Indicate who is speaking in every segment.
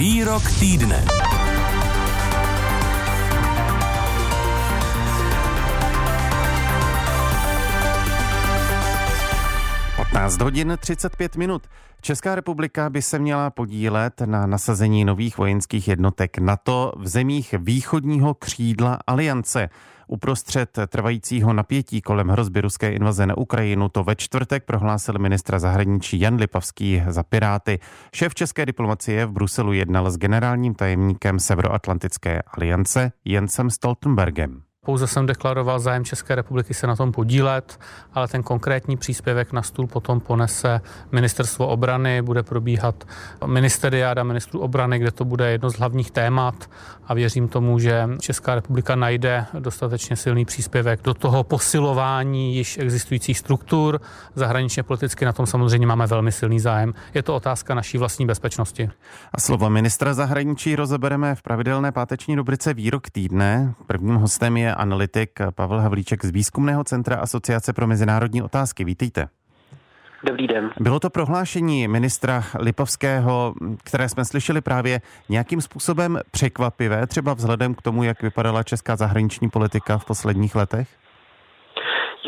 Speaker 1: Výrok týdne. 15 hodin 35 minut. Česká republika by se měla podílet na nasazení nových vojenských jednotek NATO v zemích východního křídla aliance. Uprostřed trvajícího napětí kolem hrozby ruské invaze na Ukrajinu to ve čtvrtek prohlásil ministra zahraničí Jan Lipavský za Piráty. Šéf české diplomacie v Bruselu jednal s generálním tajemníkem Severoatlantické aliance Jensem Stoltenbergem.
Speaker 2: Pouze jsem deklaroval zájem České republiky se na tom podílet, ale ten konkrétní příspěvek na stůl potom ponese ministerstvo obrany, bude probíhat ministeriáda ministrů obrany, kde to bude jedno z hlavních témat a věřím tomu, že Česká republika najde dostatečně silný příspěvek do toho posilování již existujících struktur. Zahraničně politicky na tom samozřejmě máme velmi silný zájem. Je to otázka naší vlastní bezpečnosti.
Speaker 1: A slova ministra zahraničí rozebereme v pravidelné páteční rubrice Výrok týdne. Prvním hostem je analytik Pavel Havlíček z Výzkumného centra Asociace pro mezinárodní otázky. Vítejte.
Speaker 3: Dobrý den.
Speaker 1: Bylo to prohlášení ministra Lipovského, které jsme slyšeli právě nějakým způsobem překvapivé, třeba vzhledem k tomu, jak vypadala česká zahraniční politika v posledních letech?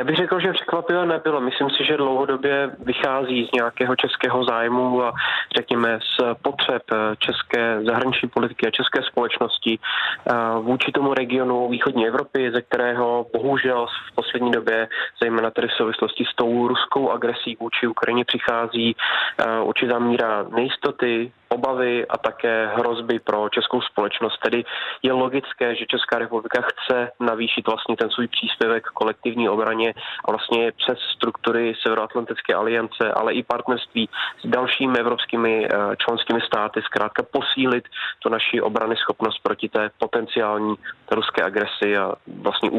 Speaker 3: Já bych řekl, že překvapivé nebylo. Myslím si, že dlouhodobě vychází z nějakého českého zájmu a řekněme z potřeb české zahraniční politiky a české společnosti eh, vůči tomu regionu východní Evropy, ze kterého bohužel v poslední době, zejména tedy v souvislosti s tou ruskou agresí vůči Ukrajině, přichází eh, určitá míra nejistoty, obavy a také hrozby pro českou společnost. Tedy je logické, že Česká republika chce navýšit vlastně ten svůj příspěvek k kolektivní obraně a vlastně přes struktury Severoatlantické aliance, ale i partnerství s dalšími evropskými eh, členskými státy, zkrátka posílit tu naši obrany schopnost proti té potenciální ruské agresi a vlastně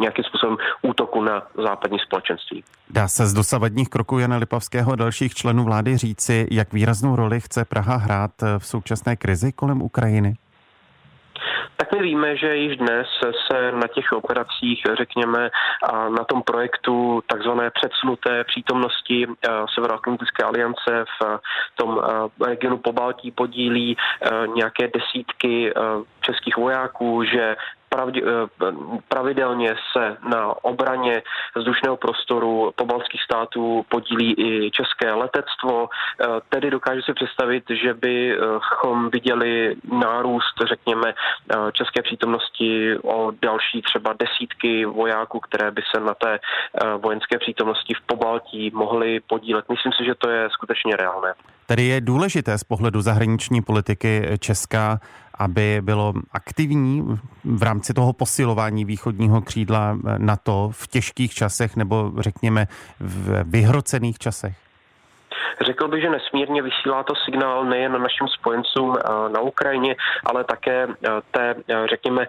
Speaker 3: nějakým způsobem útoku na západní společenství.
Speaker 1: Dá se z dosavadních kroků Jana Lipavského a dalších členů vlády říci, jak výraznou roli chce Praha hrát v současné krizi kolem Ukrajiny?
Speaker 3: Tak my víme, že již dnes se na těch operacích, řekněme, a na tom projektu takzvané předsunuté přítomnosti eh, Severoatlantické aliance v tom eh, regionu Pobaltí podílí eh, nějaké desítky českých vojáků, že eh, pravidelně se na obraně vzdušného prostoru pobalských států podílí i české letectvo, eh, tedy dokáže si představit, že bychom viděli nárůst, řekněme, eh, české přítomnosti o další třeba desítky vojáků, které by se na té vojenské přítomnosti v Pobaltí mohly podílet. Myslím si, že to je skutečně reálné.
Speaker 1: Tedy je důležité z pohledu zahraniční politiky Česká aby bylo aktivní v rámci toho posilování východního křídla NATO v těžkých časech nebo řekněme v vyhrocených časech?
Speaker 3: Řekl bych, že nesmírně vysílá to signál nejen našim spojencům eh, na Ukrajině, ale také eh, té, eh, řekněme,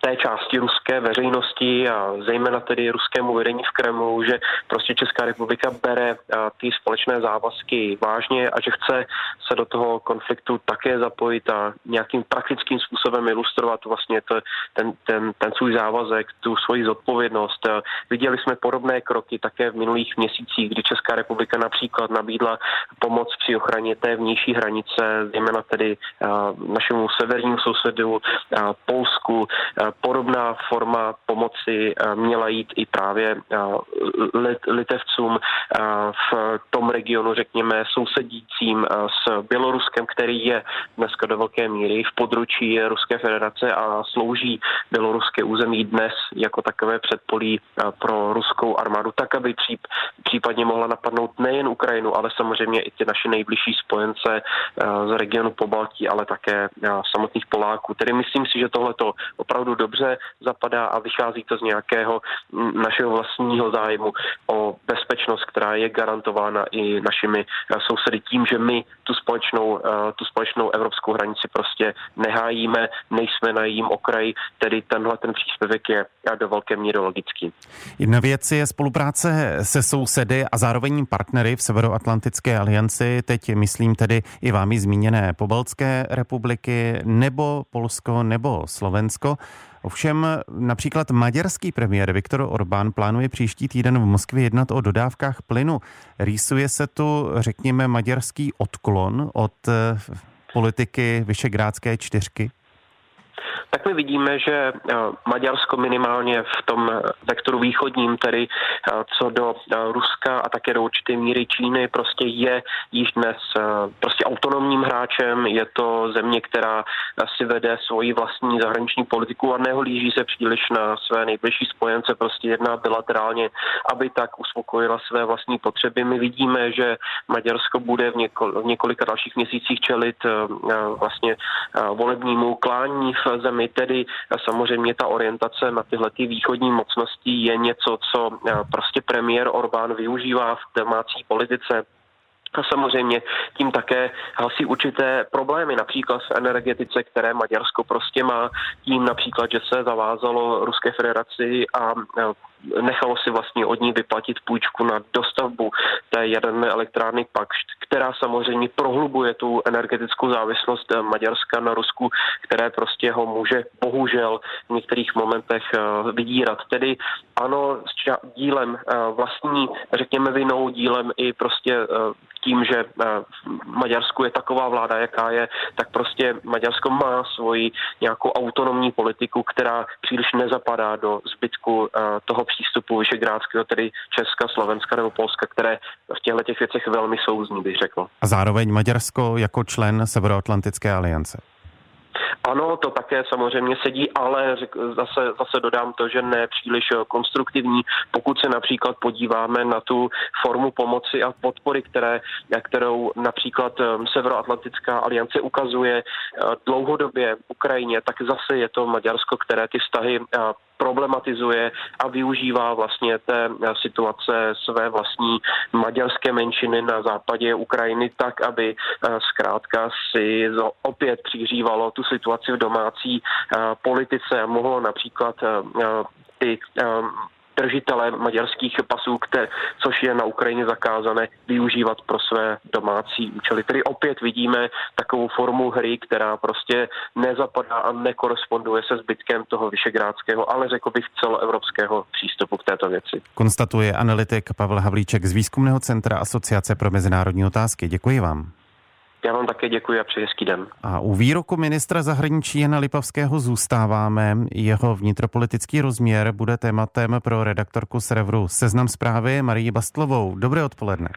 Speaker 3: té části ruské veřejnosti a zejména tedy ruskému vedení v Kremlu, že prostě Česká republika bere ty společné závazky vážně a že chce se do toho konfliktu také zapojit a nějakým praktickým způsobem ilustrovat vlastně ten, ten, ten svůj závazek, tu svoji zodpovědnost. Viděli jsme podobné kroky také v minulých měsících, kdy Česká republika například nabídla pomoc při ochraně té vnější hranice, zejména tedy eh, našemu severnímu sousedu eh, Polsku. Eh, podobná forma pomoci měla jít i právě litevcům v tom regionu, řekněme, sousedícím s Běloruskem, který je dneska do velké míry v područí Ruské federace a slouží běloruské území dnes jako takové předpolí pro ruskou armádu, tak, aby případně mohla napadnout nejen Ukrajinu, Ukrajinu, ale samozřejmě i ty naše nejbližší spojence eh, z regionu Pobaltí, ale také eh, samotných Poláků. Tedy myslím si, že tohle to opravdu dobře zapadá a vychází to z nějakého mm, našeho vlastního zájmu o bezpečnost, která je garantována i našimi eh, sousedy tím, že my tu společnou, tu společnou evropskou hranici prostě nehájíme, nejsme na jejím okraji, tedy tenhle ten příspěvek je do velké míry logický.
Speaker 1: Jedna věc je spolupráce se sousedy a zároveň partnery v severo Severoatlantické alianci, teď myslím tedy i vámi zmíněné Pobaltské republiky, nebo Polsko, nebo Slovensko. Ovšem například maďarský premiér Viktor Orbán plánuje příští týden v Moskvě jednat o dodávkách plynu. Rýsuje se tu, řekněme, maďarský odklon od politiky Vyšegrádské čtyřky?
Speaker 3: Tak my vidíme, že eh, Maďarsko minimálně v tom eh, vektoru východním, tedy eh, co do Ruska a také do určité míry Číny, prostě je již dnes prostě autonomním hráčem. Je to země, která si vede svoji vlastní zahraniční politiku a neholíží se příliš na své nejbližší spojence, prostě jedná bilaterálně, aby tak uspokojila své vlastní potřeby. My vidíme, že Maďarsko bude v, něko, v několika dalších měsících čelit vlastně volebnímu klání v zemi, tedy samozřejmě ta orientace na tyhle ty východní mocnosti je něco, co prostě premiér Orbán využívá v domácí politice. A samozřejmě tím také hasí určité problémy, například v energetice, které Maďarsko prostě má, tím například, že se zavázalo Ruské federaci a nechalo si vlastně od ní vyplatit půjčku na dostavbu té jaderné elektrárny Pakšt, která samozřejmě prohlubuje tu energetickou závislost Maďarska na Rusku, které prostě ho může bohužel v některých momentech eh, vydírat. Tedy ano, s dílem eh, vlastní, řekněme vinou, dílem i prostě eh, tím, že v Maďarsku je taková vláda, jaká je, tak prostě Maďarsko má svoji nějakou autonomní politiku, která příliš nezapadá do zbytku toho přístupu Vyšegrádského, tedy Česka, Slovenska nebo Polska, které v těchto těch věcech velmi souzní, bych řekl.
Speaker 1: A zároveň Maďarsko jako člen Severoatlantické aliance.
Speaker 3: Ano, to také samozřejmě sedí, ale zase, zase dodám to, že ne příliš konstruktivní. Pokud se například podíváme na tu formu pomoci a podpory, které, kterou například um, Severoatlantická aliance ukazuje uh, dlouhodobě Ukrajině, tak zase je to Maďarsko, které ty vztahy problematizuje a využívá vlastně té situace své vlastní maďarské menšiny na západě Ukrajiny tak, aby eh, zkrátka si opět přihřívalo tu situaci v domácí eh, politice. A mohlo například eh, ty držitele maďarských pasů, které, což je na Ukrajině zakázané, využívat pro své domácí účely. Tedy opět vidíme takovou formu hry, která prostě nezapadá a nekoresponduje se zbytkem toho vyšegrádského, ale řekl bych celoevropského přístupu k této věci.
Speaker 1: Konstatuje analytik Pavel Havlíček z Výzkumného centra Asociace pro mezinárodní otázky. Děkuji vám.
Speaker 3: Já vám také děkuji a přeji hezký den.
Speaker 1: A u výroku ministra zahraničí Jana Lipavského zůstáváme. Jeho vnitropolitický rozměr bude tématem pro redaktorku Serveru Seznam zprávy Marii Bastlovou. Dobré odpoledne.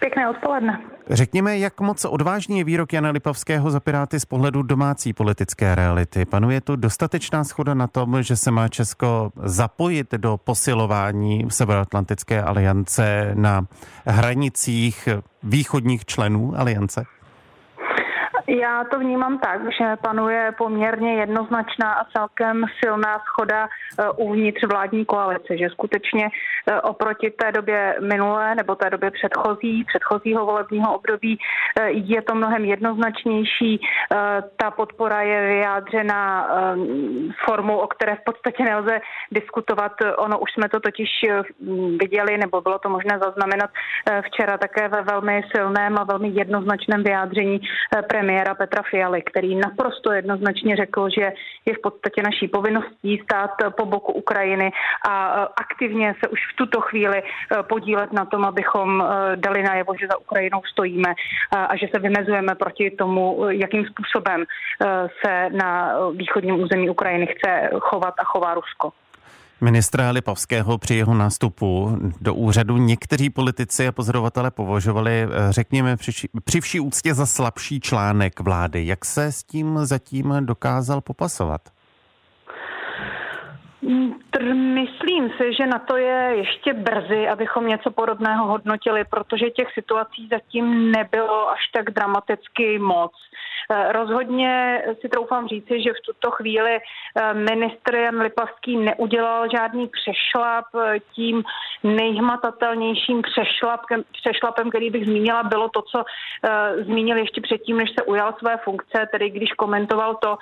Speaker 4: Pěkné odpoledne.
Speaker 1: Řekněme, jak moc odvážný je výrok Jana Lipavského za Piráty z pohledu domácí politické reality. Panuje tu dostatečná schoda na tom, že se má Česko zapojit do posilování Severoatlantické aliance na hranicích východních členů aliance?
Speaker 4: Já to vnímám tak, že panuje poměrně jednoznačná a celkem silná schoda eh, uvnitř vládní koalice, že skutečně eh, oproti té době minulé nebo té době předchozí, předchozího volebního období eh, je to mnohem jednoznačnější. Ta podpora je vyjádřena formou, o které v podstatě nelze diskutovat. Ono už jsme to totiž viděli, nebo bylo to možné zaznamenat včera také ve velmi silném a velmi jednoznačném vyjádření premiéra premiéra Petra Fialy, který naprosto jednoznačně řekl, že je v podstatě naší povinností stát po boku Ukrajiny a e, aktivně se už v tuto chvíli e, podílet na tom, abychom e, dali najevo, že za Ukrajinou stojíme a že se vymezujeme proti tomu, jakým způsobem se na východním území Ukrajiny chce chovat a chová Rusko.
Speaker 1: Ministra Lipavského při jeho nástupu do úřadu někteří politici a pozorovatele považovali, eh, řekněme, při, při vší úctě za slabší článek vlády. Jak se s tím zatím dokázal popasovat?
Speaker 4: Myslím si, že na to je ještě brzy, abychom něco podobného hodnotili, protože těch situací zatím nebylo až tak dramaticky moc. Eh, rozhodně si troufám říci, že v tuto chvíli eh, ministr Jan Lipavský neudělal žádný přešlap. Eh, tím nejhmatatelnějším přešlapem, přešlapem, který bych zmínila, bylo to, co zmínil ještě předtím, než se ujal své funkce, tedy když komentoval to,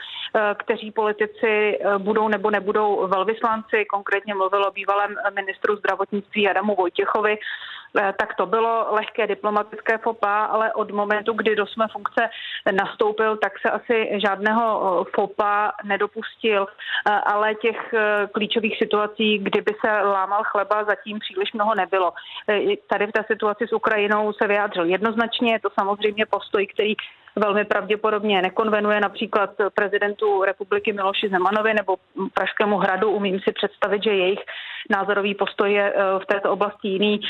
Speaker 4: kteří politici budou nebo nebudou velvyslanci, konkrétně mluvil o bývalém ministru zdravotnictví Adamu Vojtěchovi, tak to bylo lehké diplomatické fopa, ale od momentu, kdy do své funkce nastoupil, tak se asi žádného eh, fopa nedopustil, eh, ale těch klíčových situací, kdyby se lámal chleba, zatím příliš mnoho nebylo. Tady v té situaci s Ukrajinou se vyjádřil jednoznačně, je to samozřejmě postoj, který velmi pravděpodobně nekonvenuje například prezidentu republiky Miloši Zemanovi nebo Pražskému hradu. Umím si představit, že jejich názorový postoj je v této oblasti jiný.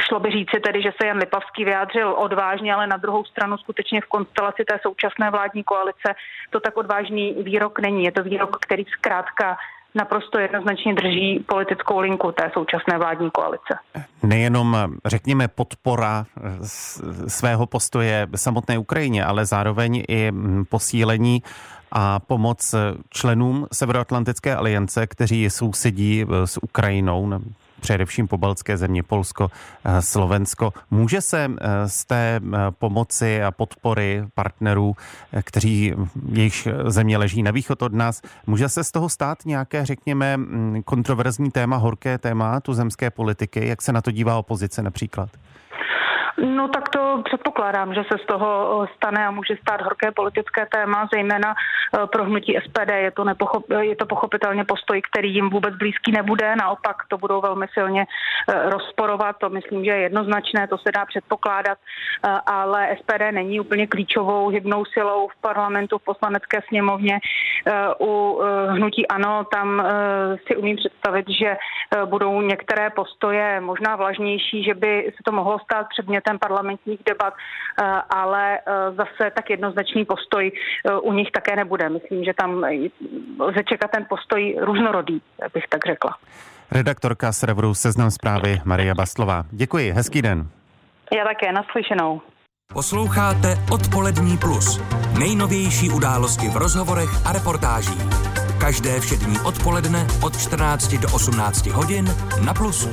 Speaker 4: Šlo by říci tedy, že se Jan Lipavský vyjádřil odvážně, ale na druhou stranu skutečně v konstelaci té současné vládní koalice to tak odvážný výrok není. Je to výrok, který zkrátka naprosto jednoznačně drží politickou linku té současné vládní koalice.
Speaker 1: Nejenom, řekněme, podpora svého postoje samotné Ukrajině, ale zároveň i posílení a pomoc členům Severoatlantické aliance, kteří sousedí s Ukrajinou, především pobaltské země, Polsko, eh, Slovensko. Může se eh, z té eh, pomoci a podpory partnerů, kteří jejich země leží na východ od nás, může se z toho stát nějaké, řekněme, mm, kontroverzní téma, horké téma tuzemské politiky? Jak se na to dívá opozice například?
Speaker 4: No tak to předpokládám, že se z toho eh, stane a může stát horké politické téma, zejména eh, pro hnutí SPD. Je to, nepochop, je to pochopitelně postoj, který jim vůbec blízký nebude, naopak to budou velmi silně eh, rozporovat, to myslím, že je jednoznačné, to se dá předpokládat, ale SPD není úplně klíčovou hybnou silou v parlamentu, v poslanecké sněmovně. U hnutí ANO tam si umím představit, že budou některé postoje možná vlažnější, že by se to mohlo stát předmět předmětem parlamentních debat, eh, ale eh, zase tak jednoznačný postoj eh, u nich také nebude. Myslím, že tam lze čekat ten postoj různorodý, bych tak řekla.
Speaker 1: Redaktorka serveru Seznam zprávy Maria Bastlová. Děkuji, hezký den.
Speaker 4: Já také, naslyšenou.
Speaker 5: Posloucháte Odpolední plus. Nejnovější události v rozhovorech a reportážích. Každé všední odpoledne od 14 do 18 hodin na Plusu.